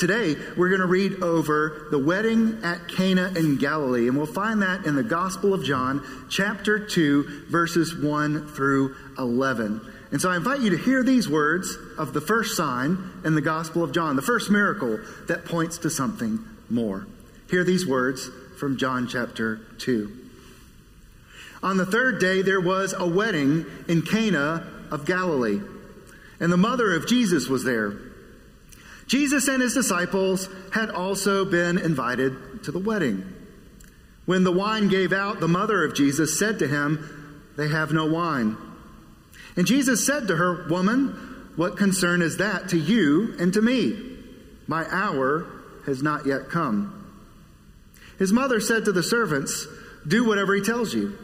Today, we're going to read over the wedding at Cana in Galilee, and we'll find that in the Gospel of John, chapter 2, verses 1 through 11. And so I invite you to hear these words of the first sign in the Gospel of John, the first miracle that points to something more. Hear these words from John chapter 2. On the third day, there was a wedding in Cana of Galilee, and the mother of Jesus was there. Jesus and his disciples had also been invited to the wedding. When the wine gave out, the mother of Jesus said to him, They have no wine. And Jesus said to her, Woman, what concern is that to you and to me? My hour has not yet come. His mother said to the servants, Do whatever he tells you.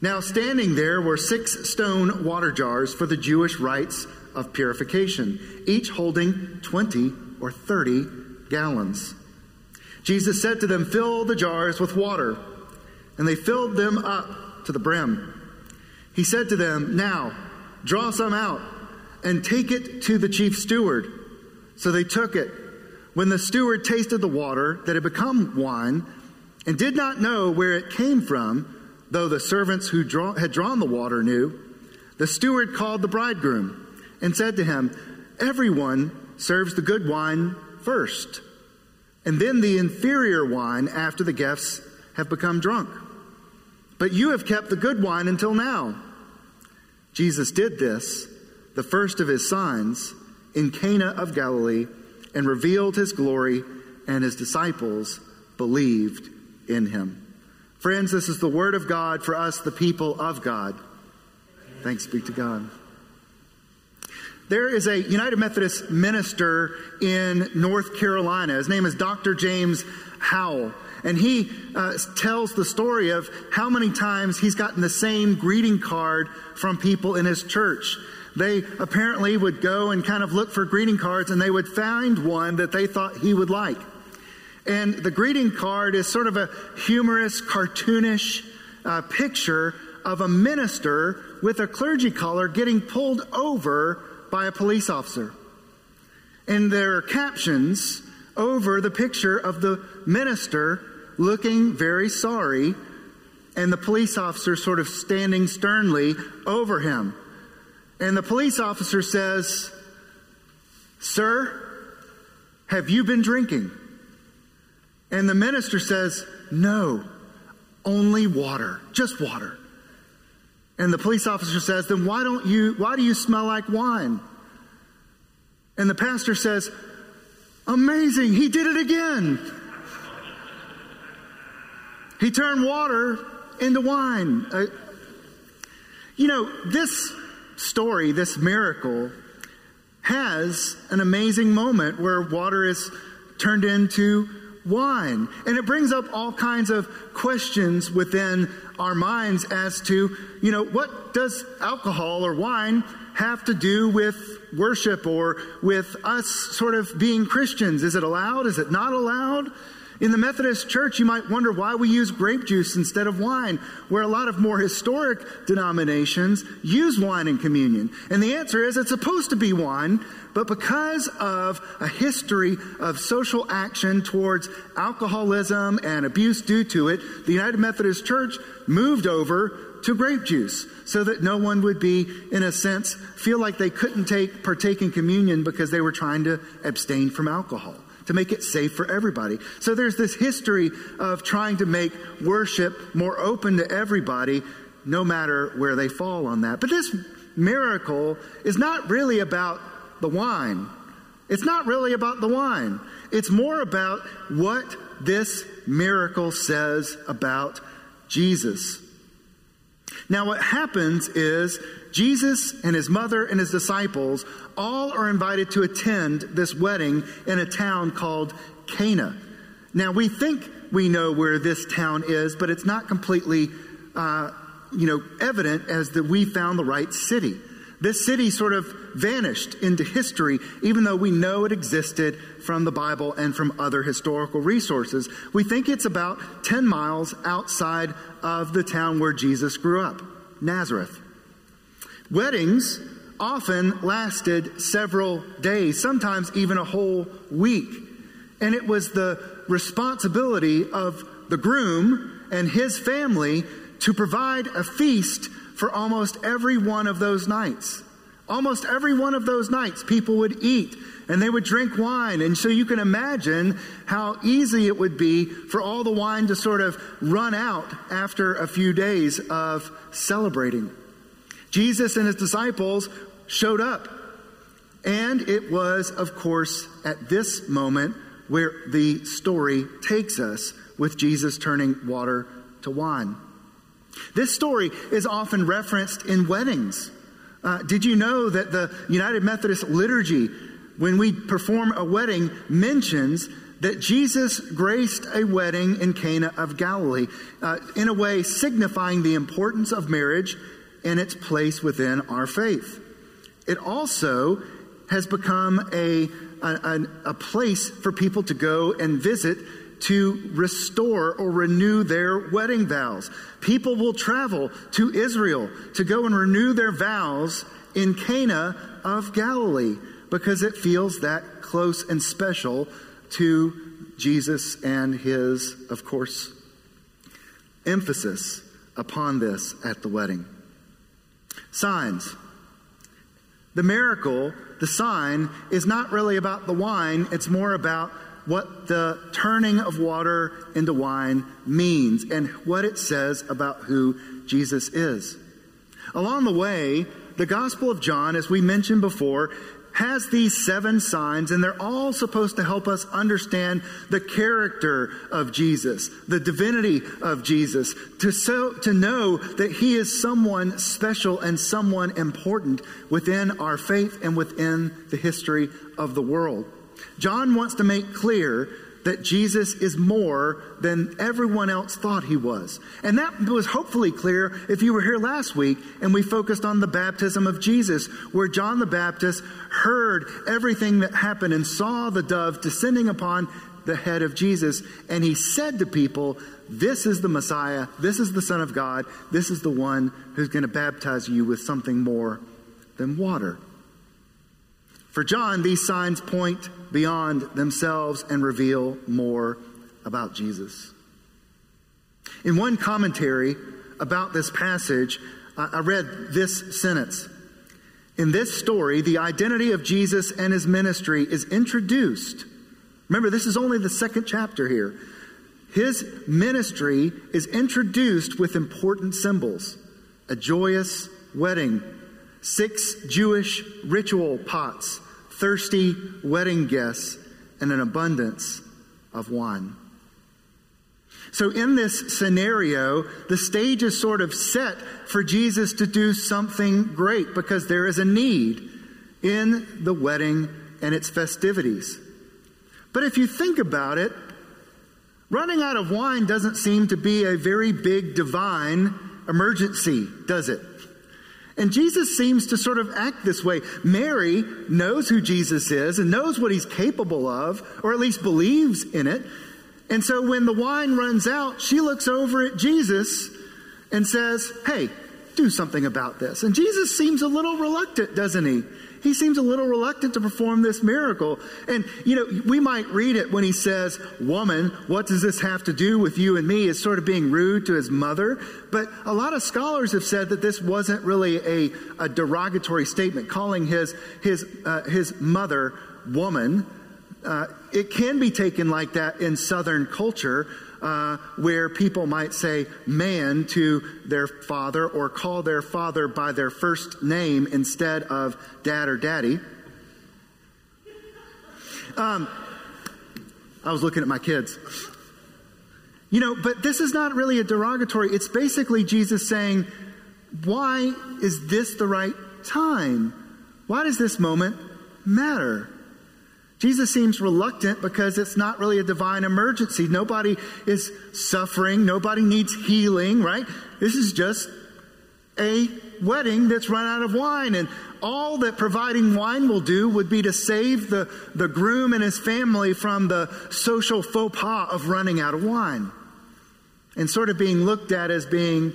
Now, standing there were six stone water jars for the Jewish rites of purification, each holding 20 or 30 gallons. Jesus said to them, Fill the jars with water. And they filled them up to the brim. He said to them, Now, draw some out and take it to the chief steward. So they took it. When the steward tasted the water that had become wine and did not know where it came from, though the servants who draw, had drawn the water knew, the steward called the bridegroom and said to him, Everyone serves the good wine first, and then the inferior wine after the guests have become drunk. But you have kept the good wine until now. Jesus did this, the first of his signs, in Cana of Galilee, and revealed his glory, and his disciples believed in him. Friends, this is the word of God for us, the people of God. Thanks be to God. There is a United Methodist minister in North Carolina. His name is Dr. James Howell. And he uh, tells the story of how many times he's gotten the same greeting card from people in his church. They apparently would go and kind of look for greeting cards and they would find one that they thought he would like. And the greeting card is sort of a humorous, cartoonish uh, picture of a minister with a clergy collar getting pulled over by a police officer. And there are captions over the picture of the minister looking very sorry and the police officer sort of standing sternly over him. And the police officer says, Sir, have you been drinking? And the minister says, No, only water, just water. And the police officer says, Then why don't you why do you smell like wine? And the pastor says, Amazing, he did it again. He turned water into wine. Uh, you know, this story, this miracle, has an amazing moment where water is turned into wine. And it brings up all kinds of questions within our minds as to, you know, what does alcohol or wine have to do with worship or with us sort of being Christians? Is it allowed? Is it not allowed? In the Methodist Church, you might wonder why we use grape juice instead of wine, where a lot of more historic denominations use wine in communion. And the answer is it's supposed to be wine, but because of a history of social action towards alcoholism and abuse due to it, the United Methodist Church moved over to grape juice so that no one would be, in a sense, feel like they couldn't take partake in communion because they were trying to abstain from alcohol to make it safe for everybody. So there's this history of trying to make worship more open to everybody, no matter where they fall on that. But this miracle is not really about the wine. It's not really about the wine. It's more about what this miracle says about Jesus. Now, what happens is Jesus and his mother and his disciples all are invited to attend this wedding in a town called Cana. Now, we think we know where this town is, but it's not completely, uh, you know, evident as that we found the right city. This city sort of vanished into history, even though we know it existed from the Bible and from other historical resources. We think it's about 10 miles outside of the town where Jesus grew up, Nazareth. Weddings often lasted several days, sometimes even a whole week. And it was the responsibility of the groom and his family to provide a feast for almost every one of those nights. Almost every one of those nights, people would eat and they would drink wine. And so you can imagine how easy it would be for all the wine to sort of run out after a few days of celebrating. Jesus and his disciples showed up. And it was, of course, at this moment where the story takes us with Jesus turning water to wine. This story is often referenced in weddings. Uh, did you know that the United Methodist liturgy, when we perform a wedding, mentions that Jesus graced a wedding in Cana of Galilee, uh, in a way signifying the importance of marriage and its place within our faith. It also has become a, a, a place for people to go and visit to restore or renew their wedding vows. People will travel to Israel to go and renew their vows in Cana of Galilee because it feels that close and special to Jesus and his, of course, emphasis upon this at the wedding. Signs. The miracle, the sign, is not really about the wine, it's more about what the turning of water into wine means and what it says about who Jesus is. Along the way, the Gospel of John, as we mentioned before, has these seven signs, and they're all supposed to help us understand the character of Jesus, the divinity of Jesus, to, so, to know that he is someone special and someone important within our faith and within the history of the world. John wants to make clear that Jesus is more than everyone else thought he was. And that was hopefully clear if you were here last week and we focused on the baptism of Jesus, where John the Baptist heard everything that happened and saw the dove descending upon the head of Jesus. And he said to people, This is the Messiah, this is the Son of God, this is the one who's going to baptize you with something more than water. For John, these signs point beyond themselves and reveal more about Jesus. In one commentary about this passage, I read this sentence. In this story, the identity of Jesus and his ministry is introduced. Remember, this is only the second chapter here. His ministry is introduced with important symbols a joyous wedding six Jewish ritual pots, thirsty wedding guests, and an abundance of wine. So, in this scenario, the stage is sort of set for Jesus to do something great because there is a need in the wedding and its festivities. But if you think about it, running out of wine doesn't seem to be a very big divine emergency, does it? And Jesus seems to sort of act this way. Mary knows who Jesus is and knows what he's capable of, or at least believes in it. And so when the wine runs out, she looks over at Jesus and says, Hey, do something about this. And Jesus seems a little reluctant, doesn't he? He seems a little reluctant to perform this miracle. And, you know, we might read it when he says, Woman, what does this have to do with you and me? Is sort of being rude to his mother. But a lot of scholars have said that this wasn't really a, a derogatory statement, calling his, his, uh, his mother woman. Uh, it can be taken like that in Southern culture uh, where people might say man to their father or call their father by their first name instead of dad or daddy. Um, I was looking at my kids. You know, but this is not really a derogatory. It's basically Jesus saying, why is this the right time? Why does this moment matter? Jesus seems reluctant because it's not really a divine emergency. Nobody is suffering. Nobody needs healing, right? This is just a wedding that's run out of wine. And all that providing wine will do would be to save the, the groom and his family from the social faux pas of running out of wine and sort of being looked at as being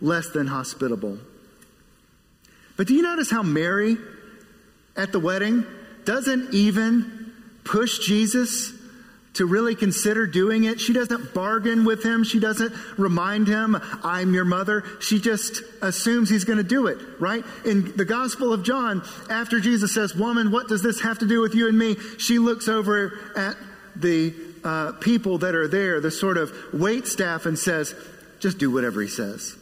less than hospitable. But do you notice how Mary at the wedding doesn't even push Jesus to really consider doing it. She doesn't bargain with him. She doesn't remind him, I'm your mother. She just assumes he's going to do it, right? In the Gospel of John, after Jesus says, Woman, what does this have to do with you and me? She looks over at the uh, people that are there, the sort of wait staff, and says, Just do whatever he says.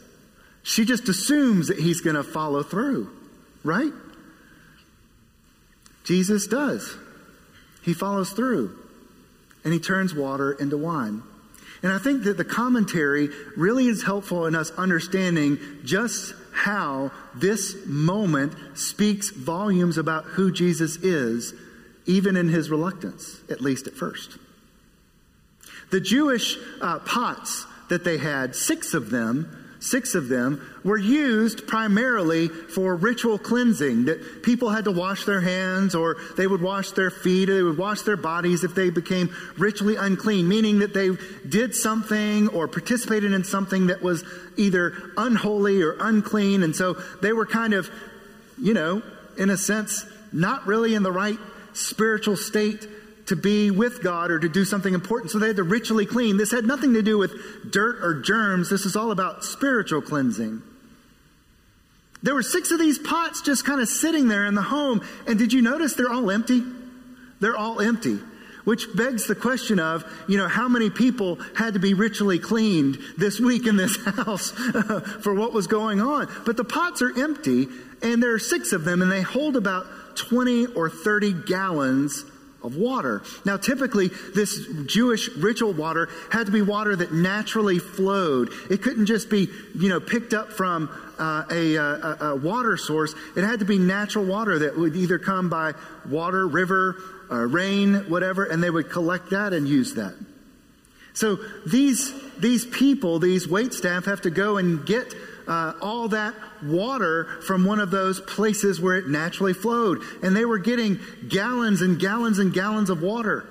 She just assumes that he's going to follow through, right? Jesus does. He follows through and he turns water into wine. And I think that the commentary really is helpful in us understanding just how this moment speaks volumes about who Jesus is, even in his reluctance, at least at first. The Jewish uh, pots that they had, six of them, six of them, were used primarily for ritual cleansing, that people had to wash their hands or they would wash their feet or they would wash their bodies if they became ritually unclean, meaning that they did something or participated in something that was either unholy or unclean. And so they were kind of, you know, in a sense, not really in the right spiritual state to be with God or to do something important. So they had to ritually clean. This had nothing to do with dirt or germs. This is all about spiritual cleansing. There were six of these pots just kind of sitting there in the home. And did you notice they're all empty? They're all empty. Which begs the question of, you know, how many people had to be ritually cleaned this week in this house for what was going on? But the pots are empty, and there are six of them, and they hold about 20 or 30 gallons of water. Now, typically, this Jewish ritual water had to be water that naturally flowed. It couldn't just be, you know, picked up from uh, a, a, a, water source. It had to be natural water that would either come by water, river, uh, rain, whatever, and they would collect that and use that. So these these people, these wait staff, have to go and get uh, all that water from one of those places where it naturally flowed. And they were getting gallons and gallons and gallons of water.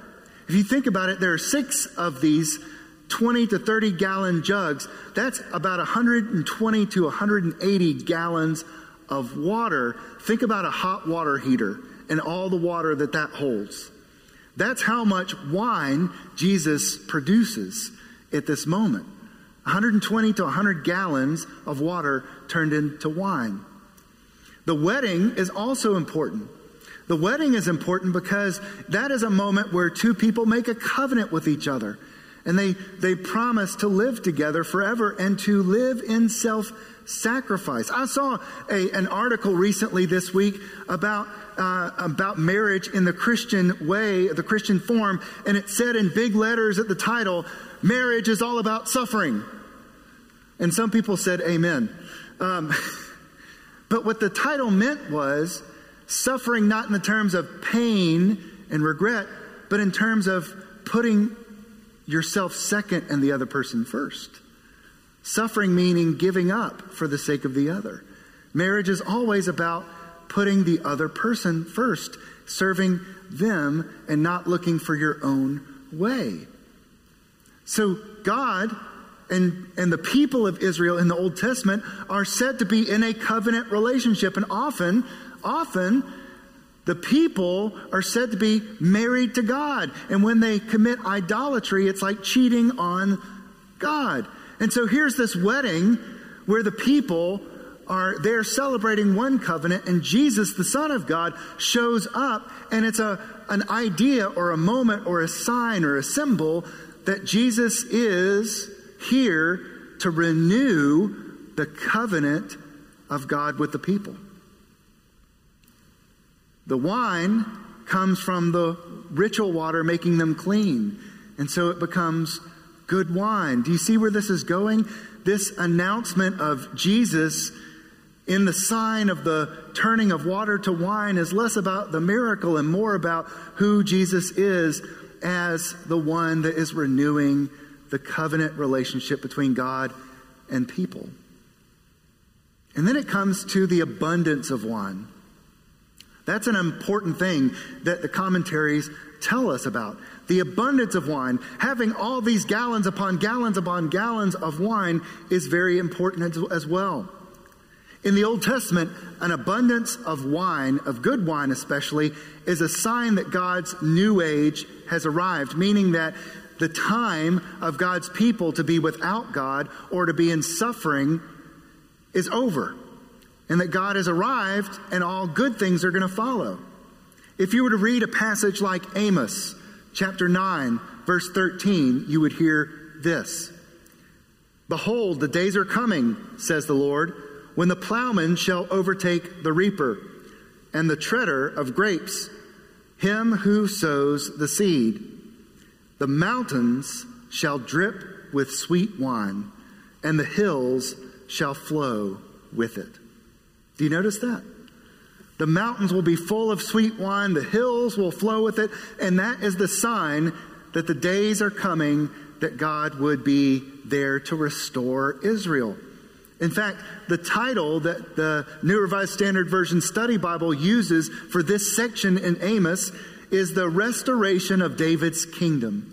If you think about it, there are six of these 20 to 30 gallon jugs. That's about 120 to 180 gallons of water. Think about a hot water heater and all the water that that holds. That's how much wine Jesus produces at this moment. 120 to 100 gallons of water turned into wine. The wedding is also important. The wedding is important because that is a moment where two people make a covenant with each other and they, they promise to live together forever and to live in self sacrifice. I saw a, an article recently this week about, uh, about marriage in the Christian way, the Christian form, and it said in big letters at the title, marriage is all about suffering. And some people said amen. Um, but what the title meant was suffering not in the terms of pain and regret, but in terms of putting yourself second and the other person first. Suffering meaning giving up for the sake of the other. Marriage is always about putting the other person first, serving them and not looking for your own way. So God and, and the people of Israel in the Old Testament are said to be in a covenant relationship. And often, often, the people are said to be married to God. And when they commit idolatry, it's like cheating on God. And so here's this wedding where the people are they're celebrating one covenant and Jesus the son of God shows up and it's a an idea or a moment or a sign or a symbol that Jesus is here to renew the covenant of God with the people. The wine comes from the ritual water making them clean, and so it becomes good wine. Do you see where this is going? This announcement of Jesus in the sign of the turning of water to wine is less about the miracle and more about who Jesus is as the one that is renewing the covenant relationship between God and people. And then it comes to the abundance of wine. That's an important thing that the commentaries tell us about. The abundance of wine, having all these gallons upon gallons upon gallons of wine, is very important as well. In the Old Testament, an abundance of wine, of good wine especially, is a sign that God's new age has arrived, meaning that the time of God's people to be without God or to be in suffering is over, and that God has arrived and all good things are going to follow. If you were to read a passage like Amos chapter 9, verse 13, you would hear this Behold, the days are coming, says the Lord when the plowman shall overtake the reaper, and the treader of grapes, him who sows the seed. The mountains shall drip with sweet wine, and the hills shall flow with it. Do you notice that? The mountains will be full of sweet wine, the hills will flow with it, and that is the sign that the days are coming that God would be there to restore Israel. In fact, the title that the New Revised Standard Version Study Bible uses for this section in Amos is the restoration of David's kingdom.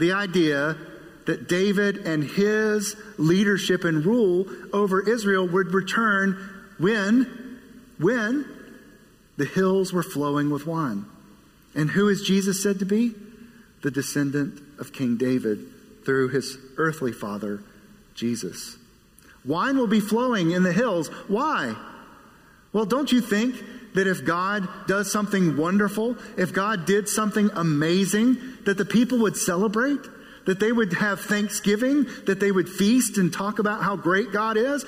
The idea that David and his leadership and rule over Israel would return when when the hills were flowing with wine. And who is Jesus said to be? The descendant of King David through his earthly father, Jesus. Wine will be flowing in the hills. Why? Well, don't you think that if God does something wonderful, if God did something amazing, that the people would celebrate? That they would have thanksgiving? That they would feast and talk about how great God is?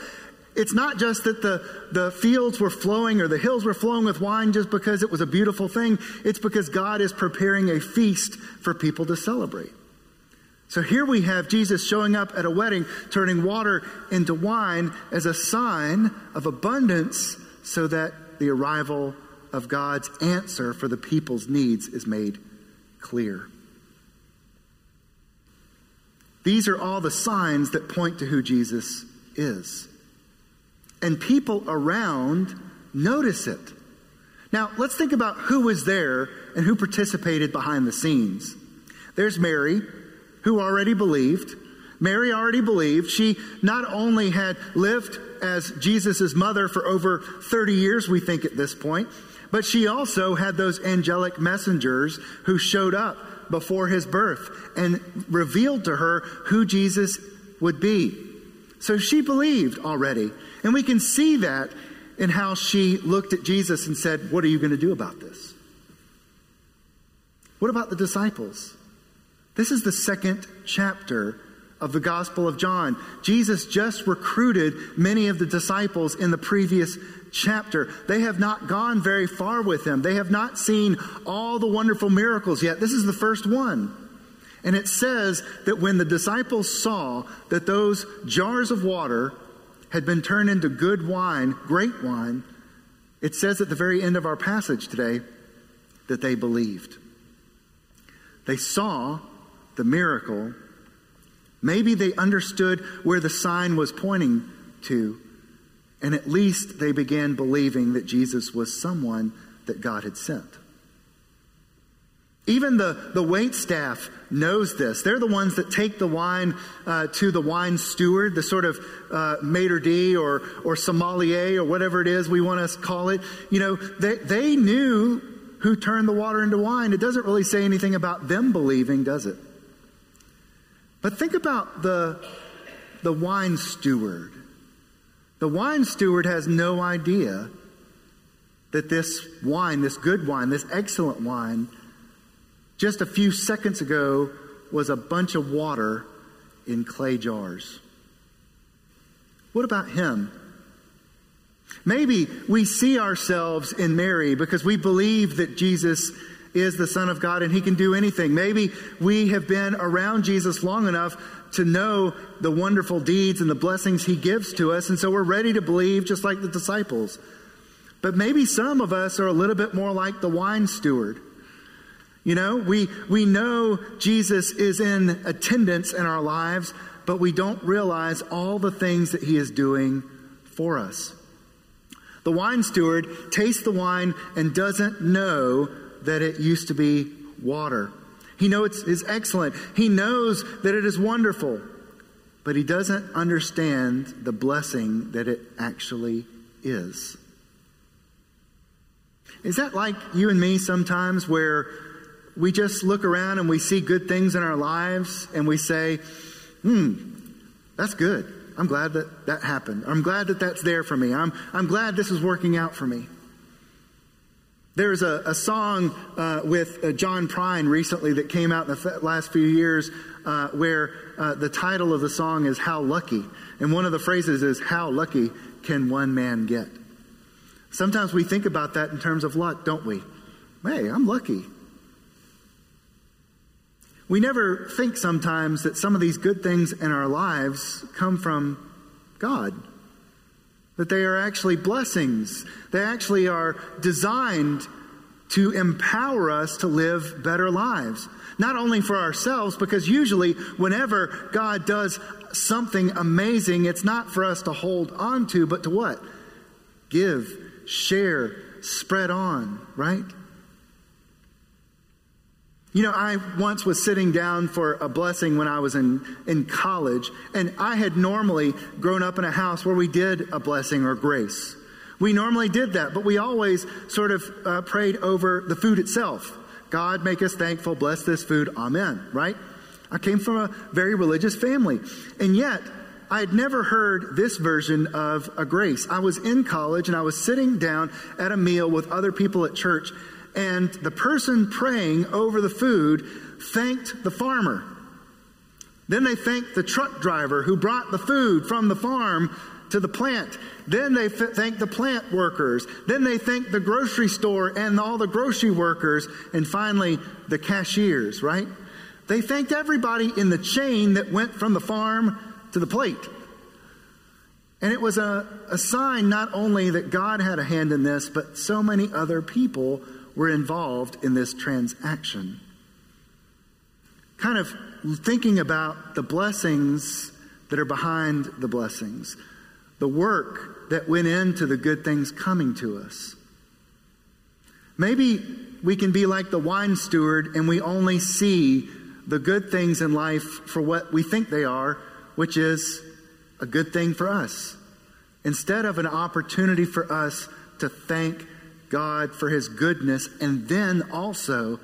It's not just that the, the fields were flowing or the hills were flowing with wine just because it was a beautiful thing. It's because God is preparing a feast for people to celebrate. So here we have Jesus showing up at a wedding, turning water into wine as a sign of abundance so that the arrival of God's answer for the people's needs is made clear. These are all the signs that point to who Jesus is. And people around notice it. Now, let's think about who was there and who participated behind the scenes. There's Mary, who already believed. Mary already believed. She not only had lived as Jesus' mother for over 30 years, we think at this point, but she also had those angelic messengers who showed up before his birth and revealed to her who Jesus would be. So she believed already. And we can see that in how she looked at Jesus and said, What are you going to do about this? What about the disciples? This is the second chapter of the Gospel of John. Jesus just recruited many of the disciples in the previous chapter. They have not gone very far with him. They have not seen all the wonderful miracles yet. This is the first one. And it says that when the disciples saw that those jars of water had been turned into good wine, great wine, it says at the very end of our passage today that they believed. They saw the miracle, maybe they understood where the sign was pointing to, and at least they began believing that Jesus was someone that God had sent. Even the, the wait staff knows this. They're the ones that take the wine uh, to the wine steward, the sort of uh, maitre d' or, or sommelier or whatever it is we want to call it. You know, they, they knew who turned the water into wine. It doesn't really say anything about them believing, does it? But think about the, the wine steward. The wine steward has no idea that this wine, this good wine, this excellent wine, just a few seconds ago was a bunch of water in clay jars. What about him? Maybe we see ourselves in Mary because we believe that Jesus is the Son of God and he can do anything. Maybe we have been around Jesus long enough to know the wonderful deeds and the blessings he gives to us, and so we're ready to believe just like the disciples. But maybe some of us are a little bit more like the wine steward. You know, we, we know Jesus is in attendance in our lives, but we don't realize all the things that he is doing for us. The wine steward tastes the wine and doesn't know that it used to be water. He knows it's excellent. He knows that it is wonderful, but he doesn't understand the blessing that it actually is. Is that like you and me sometimes where we just look around and we see good things in our lives and we say, hmm, that's good. I'm glad that that happened. I'm glad that that's there for me. I'm, I'm glad this is working out for me. There's a, a song uh, with uh, John Prine recently that came out in the last few years uh, where uh, the title of the song is How Lucky. And one of the phrases is, How lucky can one man get? Sometimes we think about that in terms of luck, don't we? Hey, I'm lucky. We never think sometimes that some of these good things in our lives come from God that they are actually blessings. They actually are designed to empower us to live better lives. Not only for ourselves, because usually whenever God does something amazing, it's not for us to hold on to, but to what? Give, share, spread on, right? You know, I once was sitting down for a blessing when I was in, in college, and I had normally grown up in a house where we did a blessing or grace. We normally did that, but we always sort of uh, prayed over the food itself. God, make us thankful, bless this food, amen, right? I came from a very religious family, and yet I had never heard this version of a grace. I was in college and I was sitting down at a meal with other people at church, and the person praying over the food thanked the farmer. Then they thanked the truck driver who brought the food from the farm to the plant. Then they f- thanked the plant workers. Then they thanked the grocery store and all the grocery workers. And finally, the cashiers, right? They thanked everybody in the chain that went from the farm to the plate. And it was a, a sign not only that God had a hand in this, but so many other people were involved in this transaction. Kind of thinking about the blessings that are behind the blessings, the work that went into the good things coming to us. Maybe we can be like the wine steward and we only see the good things in life for what we think they are, which is a good thing for us, instead of an opportunity for us to thank God for his goodness, and then also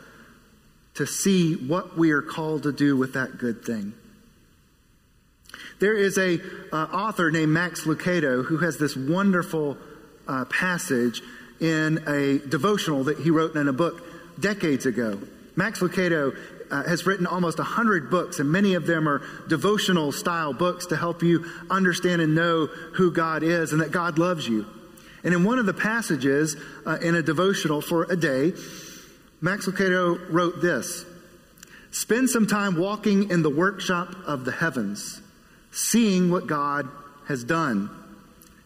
to see what we are called to do with that good thing. There is a uh, author named Max Lucado who has this wonderful uh, passage in a devotional that he wrote in a book decades ago. Max Lucado uh, has written almost 100 books, and many of them are devotional style books to help you understand and know who God is and that God loves you. And in one of the passages uh, in a devotional for a day, Max Lucado wrote this Spend some time walking in the workshop of the heavens, seeing what God has done,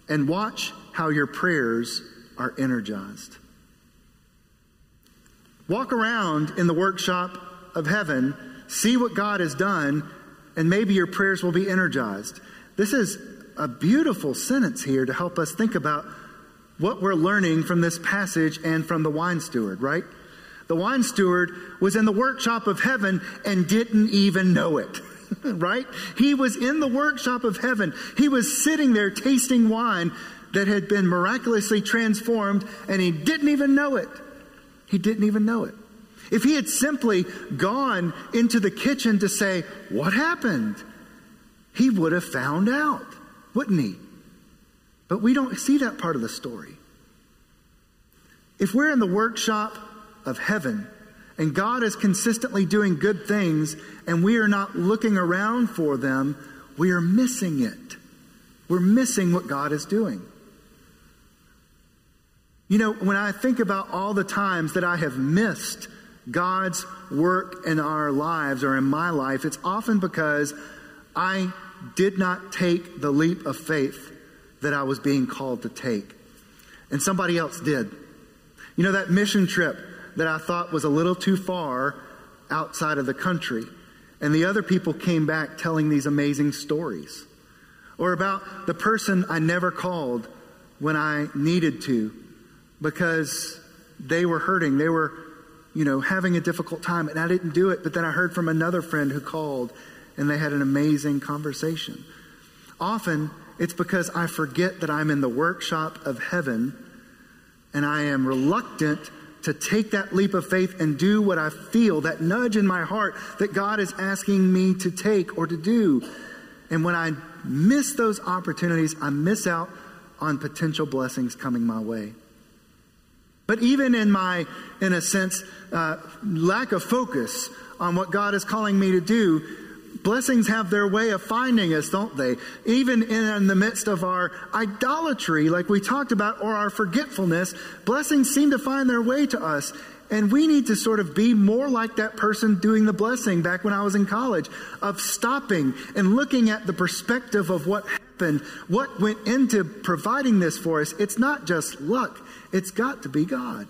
and watch how your prayers are energized. Walk around in the workshop of heaven, see what God has done, and maybe your prayers will be energized. This is a beautiful sentence here to help us think about what we're learning from this passage and from the wine steward, right? The wine steward was in the workshop of heaven and didn't even know it. right? He was in the workshop of heaven. He was sitting there tasting wine that had been miraculously transformed and he didn't even know it. He didn't even know it. If he had simply gone into the kitchen to say, What happened? he would have found out, wouldn't he? But we don't see that part of the story. If we're in the workshop of heaven and God is consistently doing good things and we are not looking around for them, we are missing it. We're missing what God is doing. You know, when I think about all the times that I have missed God's work in our lives or in my life, it's often because I did not take the leap of faith that I was being called to take. And somebody else did. You know, that mission trip that I thought was a little too far outside of the country. And the other people came back telling these amazing stories. Or about the person I never called when I needed to because they were hurting. They were, you know, having a difficult time. And I didn't do it. But then I heard from another friend who called and they had an amazing conversation. Often It's because I forget that I'm in the workshop of heaven and I am reluctant to take that leap of faith and do what I feel, that nudge in my heart that God is asking me to take or to do. And when I miss those opportunities, I miss out on potential blessings coming my way. But even in my, in a sense, uh, lack of focus on what God is calling me to do, blessings have their way of finding us, don't they? Even in the midst of our idolatry, like we talked about, or our forgetfulness, blessings seem to find their way to us. And we need to sort of be more like that person doing the blessing back when I was in college, of stopping and looking at the perspective of what happened, what went into providing this for us. It's not just luck, it's got to be God.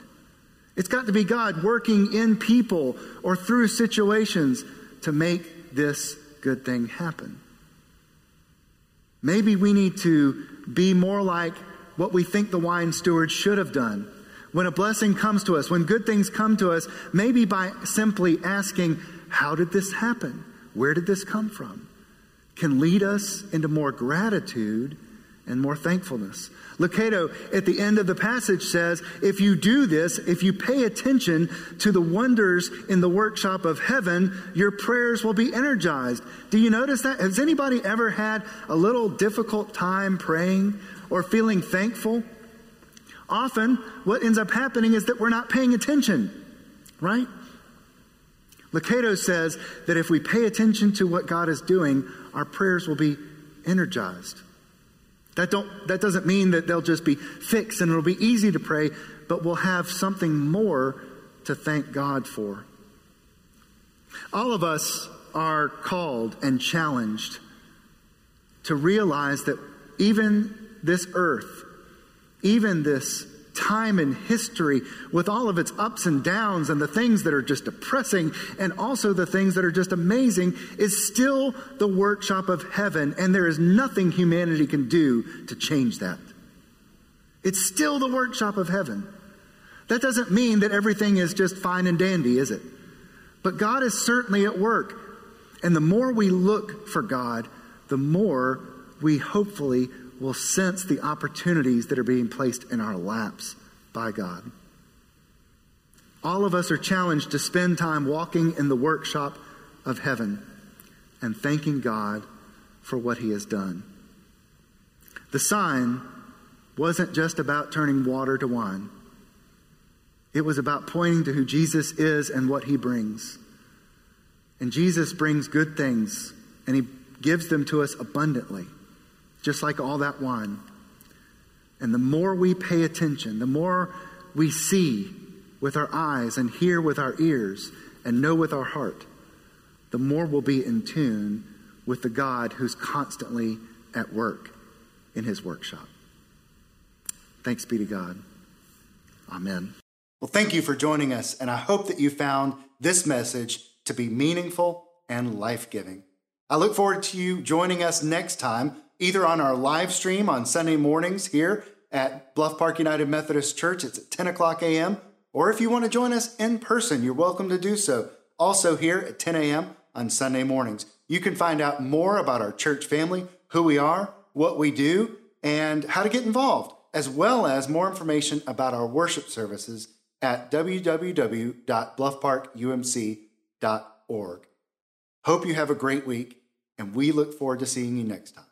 It's got to be God working in people or through situations to make this good thing happen. Maybe we need to be more like what we think the wine steward should have done. When a blessing comes to us, when good things come to us, maybe by simply asking, How did this happen? Where did this come from? can lead us into more gratitude and more thankfulness. Lucado at the end of the passage says, if you do this, if you pay attention to the wonders in the workshop of heaven, your prayers will be energized. Do you notice that? Has anybody ever had a little difficult time praying or feeling thankful? Often, what ends up happening is that we're not paying attention, right? Lucado says that if we pay attention to what God is doing, our prayers will be energized. That, don't, that doesn't mean that they'll just be fixed and it'll be easy to pray, but we'll have something more to thank God for. All of us are called and challenged to realize that even this earth, even this time in history with all of its ups and downs and the things that are just depressing and also the things that are just amazing is still the workshop of heaven, and there is nothing humanity can do to change that. It's still the workshop of heaven. That doesn't mean that everything is just fine and dandy, is it? But God is certainly at work. And the more we look for God, the more we hopefully will sense the opportunities that are being placed in our laps by God. All of us are challenged to spend time walking in the workshop of heaven and thanking God for what He has done. The sign wasn't just about turning water to wine, it was about pointing to who Jesus is and what He brings. And Jesus brings good things, and He gives them to us abundantly just like all that wine. And the more we pay attention, the more we see with our eyes and hear with our ears and know with our heart, the more we'll be in tune with the God who's constantly at work in his workshop. Thanks be to God. Amen. Well, thank you for joining us, and I hope that you found this message to be meaningful and life giving. I look forward to you joining us next time either on our live stream on Sunday mornings here at Bluff Park United Methodist Church. It's at 10 o'clock a.m. Or if you want to join us in person, you're welcome to do so. Also here at 10 a.m. on Sunday mornings. You can find out more about our church family, who we are, what we do, and how to get involved, as well as more information about our worship services at www.bluffparkumc.org. Hope you have a great week, and we look forward to seeing you next time.